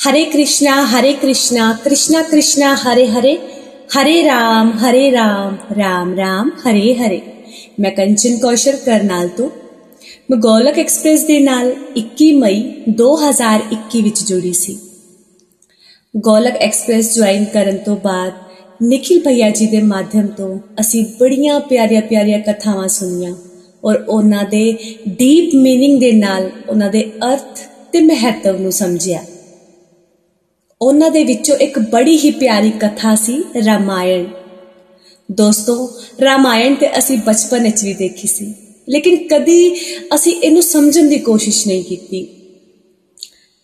हरे कृष्णा हरे कृष्णा कृष्णा कृष्णा हरे हरे हरे राम हरे राम राम राम ਹਰੇ ਹਰੇ ਮੈਂ ਕੰਚਨ ਕੌਸ਼ਲ ਕਰਨਾਲ ਤੋਂ ਮੈਂ ਗੋਲਕ ਐਕਸਪ੍ਰੈਸ ਦੇ ਨਾਲ 21 ਮਈ 2021 ਵਿੱਚ ਜੁੜੀ ਸੀ ਗੋਲਕ ਐਕਸਪ੍ਰੈਸ ਜੁਆਇਨ ਕਰਨ ਤੋਂ ਬਾਅਦ ਨikhil ਭਈਆ ਜੀ ਦੇ ਮਾਧਿਅਮ ਤੋਂ ਅਸੀਂ ਬੜੀਆਂ ਪਿਆਰੀਆਂ ਪਿਆਰੀਆਂ ਕਥਾਵਾਂ ਸੁਣੀਆਂ ਔਰ ਉਹਨਾਂ ਦੇ ਡੀਪ मीनिंग ਦੇ ਨਾਲ ਉਹਨਾਂ ਦੇ ਅਰਥ ਤੇ ਮਹੱਤਵ ਨੂੰ ਸਮਝਿਆ ਉਹਨਾਂ ਦੇ ਵਿੱਚੋਂ ਇੱਕ ਬੜੀ ਹੀ ਪਿਆਰੀ ਕਥਾ ਸੀ ਰਾਮਾਇਣ। ਦੋਸਤੋ, ਰਾਮਾਇਣ ਤੇ ਅਸੀਂ ਬਚਪਨ ਵਿੱਚ ਵੀ ਦੇਖੀ ਸੀ, ਲੇਕਿਨ ਕਦੀ ਅਸੀਂ ਇਹਨੂੰ ਸਮਝਣ ਦੀ ਕੋਸ਼ਿਸ਼ ਨਹੀਂ ਕੀਤੀ।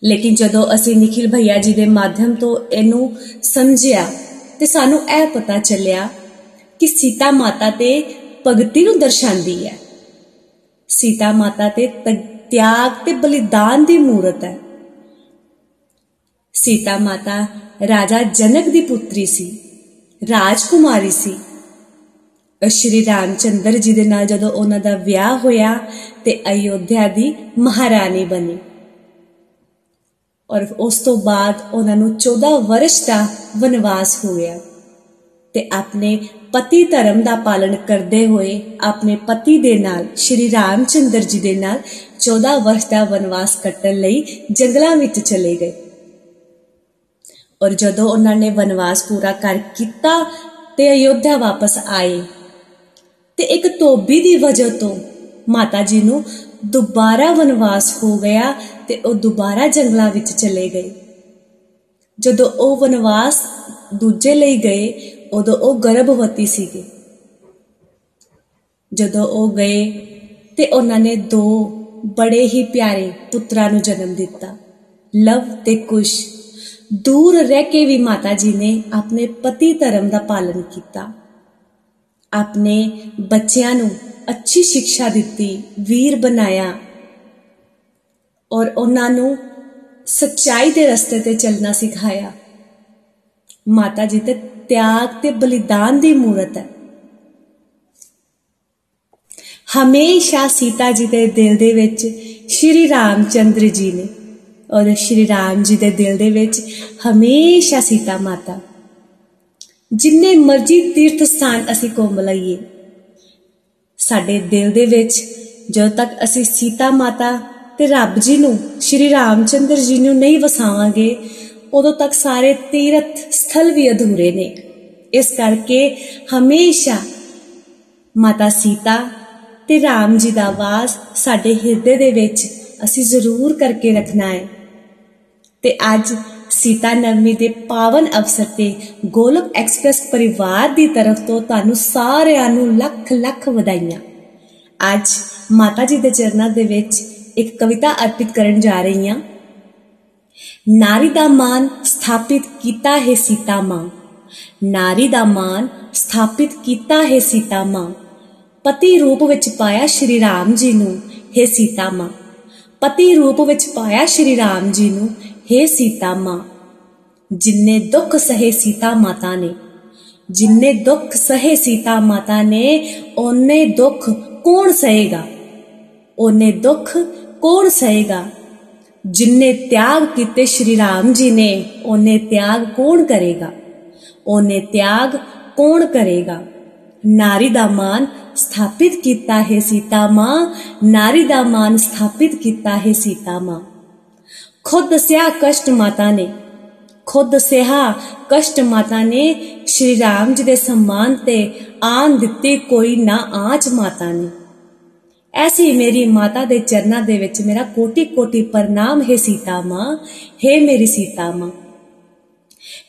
ਲੇਕਿਨ ਜਦੋਂ ਅਸੀਂ ਨikhil ਭਈਆ ਜੀ ਦੇ ਮਾਧਿਅਮ ਤੋਂ ਇਹਨੂੰ ਸਮਝਿਆ ਤੇ ਸਾਨੂੰ ਇਹ ਪਤਾ ਚੱਲਿਆ ਕਿ ਸੀਤਾ ਮਾਤਾ ਤੇ ਭਗਤੀ ਨੂੰ ਦਰਸਾਉਂਦੀ ਹੈ। ਸੀਤਾ ਮਾਤਾ ਤੇ, ਤਿਆਗ ਤੇ ਬਲੀਦਾਨ ਦੀ ਮੂਰਤ ਹੈ। ਸੀਤਾ ਮਾਤਾ ਰਾਜਾ ਜਨਕ ਦੀ ਪੁੱਤਰੀ ਸੀ, ਰਾਜਕੁਮਾਰੀ ਸੀ। ਸ਼੍ਰੀ ਰਾਮਚੰਦਰ ਜੀ ਦੇ ਨਾਲ ਜਦੋਂ ਉਹਨਾਂ ਦਾ ਵਿਆਹ ਹੋਇਆ ਤੇ ਅਯੋਧਿਆ ਦੀ ਮਹਾਰਾਣੀ ਬਣੀ। ਔਰ ਉਸ ਤੋਂ ਬਾਅਦ ਉਹਨਾਂ ਨੂੰ 14 ਵਰਸ਼ ਦਾ ਵਨਵਾਸ ਹੋ ਗਿਆ। ਤੇ ਆਪਣੇ ਪਤੀ ਧਰਮ ਦਾ ਪਾਲਣ ਕਰਦੇ ਹੋਏ ਆਪਣੇ ਪਤੀ ਦੇ ਨਾਲ, ਸ਼੍ਰੀ ਰਾਮਚੰਦਰ ਜੀ ਦੇ ਨਾਲ 14 ਵਰਸ਼ ਦਾ ਵਨਵਾਸ ਕੱਟਣ ਲਈ ਜੰਗਲਾਂ ਵਿੱਚ ਚਲੇ ਗਏ। ਔਰ ਜਦੋਂ ਉਹਨਾਂ ਨੇ ਵਨਵਾਸ ਪੂਰਾ ਕਰ ਕੀਤਾ ਤੇ ਅਯੋਧਿਆ ਵਾਪਸ ਆਏ, ਤੇ ਇੱਕ ਤੋਬੀ ਦੀ ਵਜ੍ਹਾ ਤੋਂ ਮਾਤਾ ਜੀ ਨੂੰ ਦੁਬਾਰਾ ਵਨਵਾਸ ਹੋ ਗਿਆ ਤੇ ਉਹ ਦੁਬਾਰਾ ਜੰਗਲਾਂ ਵਿੱਚ ਚਲੇ ਗਏ। ਜਦੋਂ ਉਹ ਵਨਵਾਸ ਦੂਜੇ ਲਈ ਗਏ, ਉਦੋਂ ਉਹ ਗਰਭਵਤੀ ਸੀਗੇ। ਜਦੋਂ ਉਹ ਗਏ ਤੇ ਉਹਨਾਂ ਨੇ ਦੋ ਬੜੇ ਹੀ ਪਿਆਰੇ ਪੁੱਤਰਾਂ ਨੂੰ ਜਨਮ ਦਿੱਤਾ, ਲਵ ਤੇ ਕੁਸ਼। ਦੂਰ ਰਹਿ ਕੇ ਵੀ ਮਾਤਾ ਜੀ ਨੇ ਆਪਣੇ ਪਤੀ ਧਰਮ ਦਾ ਪਾਲਨ ਕੀਤਾ। ਆਪਣੇ ਬੱਚਿਆਂ ਨੂੰ ਅੱਛੀ ਸਿੱਖਿਆ ਦਿੱਤੀ, ਵੀਰ ਬਣਾਇਆ ਔਰ ਉਹਨਾਂ ਨੂੰ ਸੱਚਾਈ ਦੇ ਰਸਤੇ ਤੇ ਚੱਲਣਾ ਸਿਖਾਇਆ। ਮਾਤਾ ਜੀ ਤੇ ਤਿਆਗ ਤੇ ਬਲੀਦਾਨ ਦੀ ਮੂਰਤ ਹੈ। ਹਮੇਸ਼ਾ ਸੀਤਾ ਜੀ ਦੇ ਦਿਲ ਦੇ ਵਿੱਚ ਸ਼੍ਰੀ ਰਾਮਚੰਦਰ ਜੀ ਨੇ ਔਰ ਸ਼੍ਰੀ ਰਾਮ ਜੀ ਦੇ ਦਿਲ ਦੇ ਵਿੱਚ ਹਮੇਸ਼ਾ ਸੀਤਾ ਮਾਤਾ। ਜਿੰਨੇ ਮਰਜ਼ੀ ਤੀਰਥ ਸਥਾਨ ਅਸੀਂ ਘੁੰਮ ਲਈਏ, ਸਾਡੇ ਦਿਲ ਦੇ ਵਿੱਚ ਜਦੋਂ ਤੱਕ ਅਸੀਂ ਸੀਤਾ ਮਾਤਾ ਤੇ ਰੱਬ ਜੀ ਨੂੰ, ਸ਼੍ਰੀ ਰਾਮਚੰਦਰ ਜੀ ਨੂੰ ਨਹੀਂ ਵਸਾਵਾਂਗੇ, ਉਦੋਂ ਤੱਕ ਸਾਰੇ ਤੀਰਥ ਸਥਲ ਵੀ ਅਧੂਰੇ ਨੇ। ਇਸ ਕਰਕੇ ਹਮੇਸ਼ਾ ਮਾਤਾ ਸੀਤਾ ਤੇ ਰਾਮ ਜੀ ਦਾ ਵਾਸ ਸਾਡੇ ਹਿਰਦੇ ਦੇ ਵਿੱਚ ਅਸੀਂ ਜ਼ਰੂਰ ਕਰਕੇ ਰੱਖਣਾ ਹੈ। ਤੇ ਅੱਜ ਸੀਤਾ ਨਵਮੀ ਦੇ ਪਾਵਨ ਅਵਸਰ ਤੇ ਗੋਲਕ ਐਕਸਪ੍ਰੈਸ ਪਰਿਵਾਰ ਦੀ ਤਰਫ ਤੋਂ ਤੁਹਾਨੂੰ ਸਾਰਿਆਂ ਨੂੰ ਲੱਖ ਲੱਖ ਵਧਾਈਆਂ। ਅੱਜ ਮਾਤਾ ਜੀ ਦੇ ਚਰਨਾਂ ਦੇ ਵਿੱਚ ਇੱਕ ਕਵਿਤਾ ਅਰਪਿਤ ਕਰਨ ਜਾ ਰਹੀ ਹਾਂ। ਨਾਰੀ ਦਾ ਮਾਨ ਸਥਾਪਿਤ ਕੀਤਾ ਹੈ ਸੀਤਾ ਮਾਂ। ਨਾਰੀ ਦਾ ਮਾਨ ਸਥਾਪਿਤ ਕੀਤਾ ਹੈ ਸੀਤਾ ਮਾਂ। ਪਤੀ ਰੂਪ ਵਿੱਚ ਪਾਇਆ ਸ਼੍ਰੀ ਰਾਮ ਜੀ ਨੂੰ ਹੈ ਸੀਤਾ ਮਾਂ। ਪਤੀ ਰੂਪ ਵਿੱਚ ਪਾਇਆ ਸ਼੍ਰੀ ਰਾਮ ਜੀ ਨੂੰ हे ਸੀਤਾ ਮਾਂ ਜਿੰਨੇ ਦੁੱਖ ਸਹੇ ਸੀਤਾ ਮਾਤਾ ਨੇ ਜਿੰਨੇ ਦੁੱਖ ਸਹੇ ਸੀਤਾ ਮਾਤਾ ਨੇ ਉਹਨੇ ਦੁੱਖ ਕੌਣ ਸਹੇਗਾ ਉਹਨੇ ਦੁੱਖ ਕੌਣ ਸਹੇਗਾ ਜਿੰਨੇ ਤਿਆਗ ਕੀਤੇ ਸ਼੍ਰੀ ਰਾਮ ਜੀ ਨੇ ਉਹਨੇ ਤਿਆਗ ਕੌਣ ਕਰੇਗਾ ਉਹਨੇ ਤਿਆਗ ਕੌਣ ਕਰੇਗਾ ਨਾਰੀ ਦਾ ਮਾਨ ਸਥਾਪਿਤ ਕੀਤਾ ਹੈ ਸੀਤਾ ਮਾਂ ਨਾਰੀ ਦਾ ਮਾਨ ਸਥਾਪਿਤ ਕੀਤਾ ਹੈ ਸੀਤਾ ਮਾਂ ਖੁਦ ਸਿਆ ਕਸ਼ਟ ਮਾਤਾ ਨੇ। ਖੁਦ ਸਿਆ ਕਸ਼ਟ ਮਾਤਾ ਨੇ ਸ਼੍ਰੀ ਰਾਮ ਜੀ ਦੇ ਸਨਮਾਨ ਤੇ ਆਨ ਦਿੱਤੀ ਕੋਈ ਨਾ ਆਂਚ ਮਾਤਾ ਨੇ। ਐਸੀ ਮੇਰੀ ਮਾਤਾ ਦੇ ਚਰਨਾਂ ਦੇ ਵਿੱਚ ਮੇਰਾ ਕੋਟੀ ਕੋਟੀ ਪ੍ਰਣਾਮ ਹੈ ਸੀਤਾ ਮਾਂ, ਹੈ ਮੇਰੀ ਸੀਤਾ ਮਾਂ।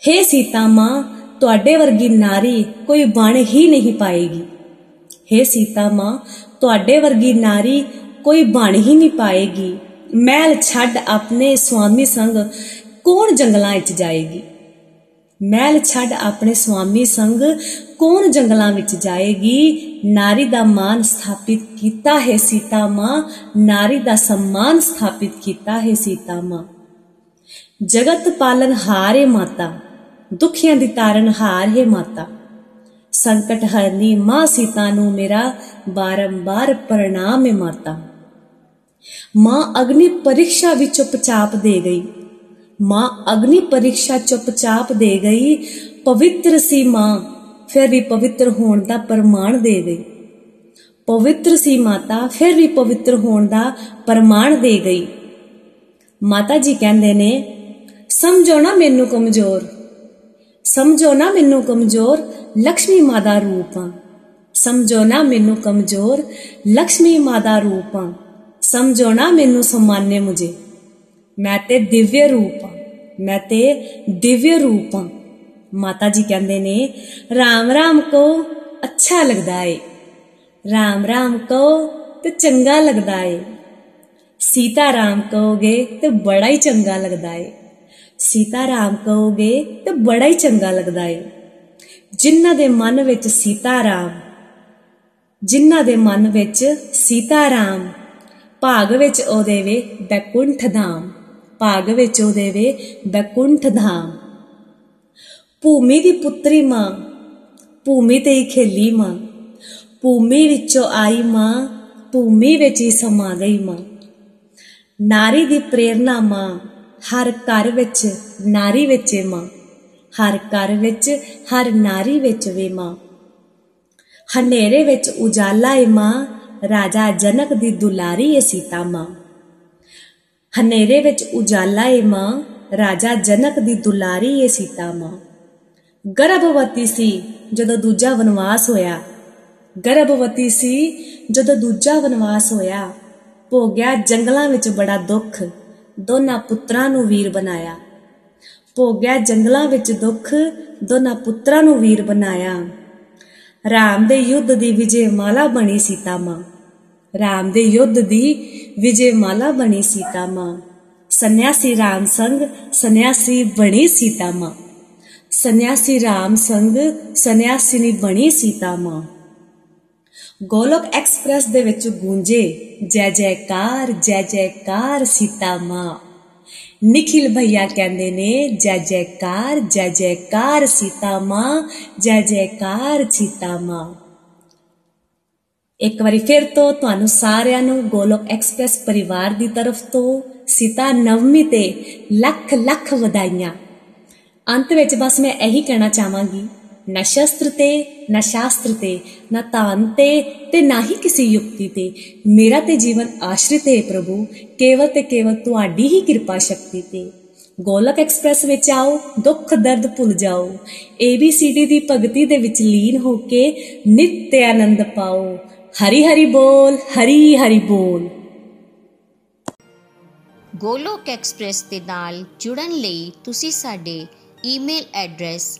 ਹੈ ਸੀਤਾ ਮਾਂ, ਤੁਹਾਡੇ ਵਰਗੀ ਨਾਰੀ ਕੋਈ ਬਣ ਹੀ ਨਹੀਂ ਪਾਏਗੀ। ਹੈ ਸੀਤਾ ਮਾਂ, ਤੁਹਾਡੇ ਵਰਗੀ ਨਾਰੀ ਕੋਈ ਬਣ ਹੀ ਨਹੀਂ ਪਾਏਗੀ। ਮਹਿਲ ਛੱਡ ਆਪਣੇ ਸੁਆਮੀ ਸੰਗ ਕੌਣ ਜੰਗਲਾਂ ਵਿੱਚ ਜਾਏਗੀ? ਮਹਿਲ ਛੱਡ ਆਪਣੇ ਸੁਆਮੀ ਸੰਗ ਕੌਣ ਜੰਗਲਾਂ ਵਿੱਚ ਜਾਏਗੀ? ਨਾਰੀ ਦਾ ਮਾਨ ਸਥਾਪਿਤ ਕੀਤਾ ਹੈ ਸੀਤਾ ਮਾਂ, ਨਾਰੀ ਦਾ ਸਨਮਾਨ ਸਥਾਪਿਤ ਕੀਤਾ ਹੈ ਸੀਤਾ ਮਾਂ। ਜਗਤ ਪਾਲਨ ਹਾਰੇ ਮਾਤਾ, ਦੁਖੀਆਂ ਦੀ ਤਾਰਨ ਹਾਰ ਹੈ ਮਾਤਾ। ਸੰਕਟ ਹਰਨੀ ਮਾਂ ਸੀਤਾ ਨੂੰ ਮੇਰਾ ਬਾਰੰਬਾਰ ਪ੍ਰਣਾਮ ਹੈ ਮਾਤਾ। ਮਾਂ ਅਗਨੀ ਪਰੀਖਿਆ ਵੀ ਚੁੱਪਚਾਪ ਦੇ ਗਈ। ਮਾਂ ਅਗਨੀ ਪਰੀਖਿਆ ਚੁੱਪਚਾਪ ਦੇ ਗਈ। ਪਵਿੱਤਰ ਸੀ ਮਾਂ, ਫਿਰ ਵੀ ਪਵਿੱਤਰ ਹੋਣ ਦਾ ਪ੍ਰਮਾਣ ਦੇ ਗਈ। ਪਵਿੱਤਰ ਸੀ ਮਾਤਾ, ਫਿਰ ਵੀ ਪਵਿੱਤਰ ਹੋਣ ਦਾ ਪ੍ਰਮਾਣ ਦੇ ਗਈ। ਮਾਤਾ ਜੀ ਕਹਿੰਦੇ ਨੇ, ਸਮਝੋ ਨਾ ਮੈਨੂੰ ਕਮਜ਼ੋਰ। ਸਮਝੋ ਨਾ ਮੈਨੂੰ ਕਮਜ਼ੋਰ ਲక్ష్ਮੀ ਮਾਦਾ ਰੂਪਾਂ ਸਮਝੋ ਨਾ ਮੈਨੂੰ ਕਮਜ਼ੋਰ ਲక్ష్ਮੀ ਮਾਦਾ ਰੂਪਾਂ ਸਮਝੋ ਨਾ ਮੈਨੂੰ ਸਮਾਨਿਆ ਮੁਝੇ। ਮੈਂ ਤੇ ਦਿਵਯ ਰੂਪ ਆ ਮੈਂ ਤੇ ਦਿਵਯ ਰੂਪ ਆ ਮਾਤਾ ਜੀ ਕਹਿੰਦੇ ਨੇ, ਰਾਮ ਰਾਮ ਕੋ ਅੱਛਾ ਲੱਗਦਾ ਏ। ਰਾਮ ਰਾਮ ਕੋ ਤੇ ਚੰਗਾ ਲੱਗਦਾ ਏ। ਸੀਤਾ, ਰਾਮ ਕਹੋਗੇ ਤੇ ਬੜਾ ਹੀ ਚੰਗਾ ਲੱਗਦਾ ਏ। ਸੀਤਾ, ਰਾਮ ਕਹੋਗੇ ਤੇ ਬੜਾ ਹੀ ਚੰਗਾ ਲੱਗਦਾ ਏ। ਜਿਨ੍ਹਾਂ ਦੇ ਮਨ ਵਿੱਚ ਸੀਤਾ, ਰਾਮ, ਜਿਨ੍ਹਾਂ ਦੇ ਮਨ ਵਿੱਚ ਸੀਤਾ, ਰਾਮ ਭਾਗ ਵਿੱਚ ਉਹਦੇ ਵੇ ਬੈਕੁੰਠ ਧਾਮ। ਭਾਗ ਵਿੱਚ ਉਹਦੇ ਵੇ ਬੈਕੁੰਠ ਧਾਮ। ਭੂਮੀ ਦੀ ਪੁੱਤਰੀ ਮਾਂ, ਭੂਮੀ ਤੇ ਹੀ ਖੇਲੀ ਮਾਂ। ਭੂਮੀ ਵਿੱਚੋਂ ਆਈ ਮਾਂ, ਭੂਮੀ ਵਿੱਚ ਹੀ ਸਮਾ ਗਈ ਮਾਂ। ਨਾਰੀ ਦੀ ਪ੍ਰੇਰਣਾ ਮਾਂ, ਹਰ ਘਰ ਵਿੱਚ ਨਾਰੀ ਵਿੱਚ ਏ ਮਾਂ। ਹਰ ਘਰ ਵਿੱਚ, ਹਰ ਨਾਰੀ ਵਿੱਚ ਵੇ ਮਾਂ। ਹਨੇਰੇ ਵਿੱਚ ਉਜਾਲਾ ਏ ਮਾਂ ਰਾਜਾ ਜਨਕ ਦੀ ਦੁਲਾਰੀ ਏ ਸੀਤਾ ਮਾਂ। ਹਨੇਰੇ ਵਿੱਚ ਉਜਾਲਾ ਏ ਮਾਂ, ਰਾਜਾ ਜਨਕ ਦੀ ਦੁਲਾਰੀ ਏ ਸੀਤਾ ਮਾਂ। ਗਰਭਵਤੀ ਸੀ ਜਦੋਂ ਦੂਜਾ ਵਨਵਾਸ ਹੋਇਆ। ਗਰਭਵਤੀ ਸੀ ਜਦੋਂ ਦੂਜਾ ਵਨਵਾਸ ਹੋਇਆ। ਭੋਗਿਆ ਜੰਗਲਾਂ ਵਿੱਚ ਬੜਾ ਦੁੱਖ, ਦੋਨਾਂ ਪੁੱਤਰਾਂ ਨੂੰ ਵੀਰ ਬਣਾਇਆ। ਭੋਗਿਆ ਜੰਗਲਾਂ ਵਿੱਚ ਦੁੱਖ, ਦੋਨਾਂ ਪੁੱਤਰਾਂ ਨੂੰ ਵੀਰ ਬਣਾਇਆ। ਰਾਮ ਦੇ ਯੁੱਧ ਦੀ ਵਿਜੇ ਮਾਲਾ ਬਣੀ ਸੀਤਾ ਮਾਂ ਰਾਮ ਦੇ ਯੁੱਧ ਦੀ ਵਿਜੇ ਮਾਲਾ ਬਣੀ ਸੀਤਾ ਮਾਂ ਸੰਨਿਆਸੀ ਰਾਮ ਸੰਗ, ਸੰਨਿਆਸੀ ਬਣੀ ਸੀਤਾ ਮਾਂ ਸੰਨਿਆਸੀ ਰਾਮ ਸੰਗ, ਸੰਨਿਆਸਿਨੀ ਬਣੀ ਸੀਤਾ ਮਾਂ ਗੋਲਕ ਐਕਸਪ੍ਰੈਸ ਦੇ ਵਿੱਚ ਗੂੰਜੇ, ਜੈ ਜੈਕਾਰ ਜੈ ਜੈਕਾਰ ਸੀਤਾ ਮਾਂ ਨikhil ਭਈਆ ਕਹਿੰਦੇ ਨੇ ਜੈ ਜੈਕਾਰ ਜੈ ਜੈਕਾਰ ਸੀਤਾ ਮਾਂ ਜੈ ਜੈਕਾਰ ਸੀਤਾ ਮਾਂ ਇੱਕ ਵਾਰੀ ਫਿਰ ਤੋਂ ਤੁਹਾਨੂੰ ਸਾਰਿਆਂ ਨੂੰ ਗੋਲਕ ਐਕਸਪ੍ਰੈਸ ਪਰਿਵਾਰ ਦੀ ਤਰਫ ਤੋਂ ਸੀਤਾ ਨਵਮੀ ਤੇ ਲੱਖ ਲੱਖ ਵਧਾਈਆਂ ਅੰਤ ਵਿੱਚ ਬਸ ਮੈਂ ਇਹੀ ਕਹਿਣਾ ਚਾਹਾਂਗੀ ਨਾ ਸ਼ਸਤਰ ਤੇ, ਨਾ ਸ਼ਾਸਤਰ ਤੇ, ਨਾ ਤਾਨ ਤੇ ਤੇ ਨਾ ਹੀ ਕਿਸੇ ਯੁਕਤੀ ਤੇ। ਮੇਰਾ ਤੇ ਜੀਵਨ ਆਸ਼ਰਿਤ ਹੈ ਪ੍ਰਭੂ, ਕੇਵਲ ਤੇ ਕੇਵਲ ਤੁਹਾਡੀ ਹੀ ਕਿਰਪਾ ਸ਼ਕਤੀ ਤੇ। ਗੋਲਕ ਐਕਸਪ੍ਰੈਸ ਵਿੱਚ ਆਓ, ਦੁੱਖ ਦਰਦ ਭੁੱਲ ਜਾਓ। ABCD ਦੀ ਭਗਤੀ ਦੇ ਵਿੱਚ ਲੀਨ ਹੋ ਕੇ ਨਿੱਤ ਆਨੰਦ ਪਾਓ। ਹਰੀ ਹਰੀ ਬੋਲ, ਹਰੀ ਹਰੀ ਬੋਲ। ਗੋਲੋਕ ਐਕਸਪ੍ਰੈਸ ਦੇ ਨਾਲ ਜੁੜਨ ਲਈ ਤੁਸੀਂ ਸਾਡੇ ਈਮੇਲ ਐਡਰੈਸ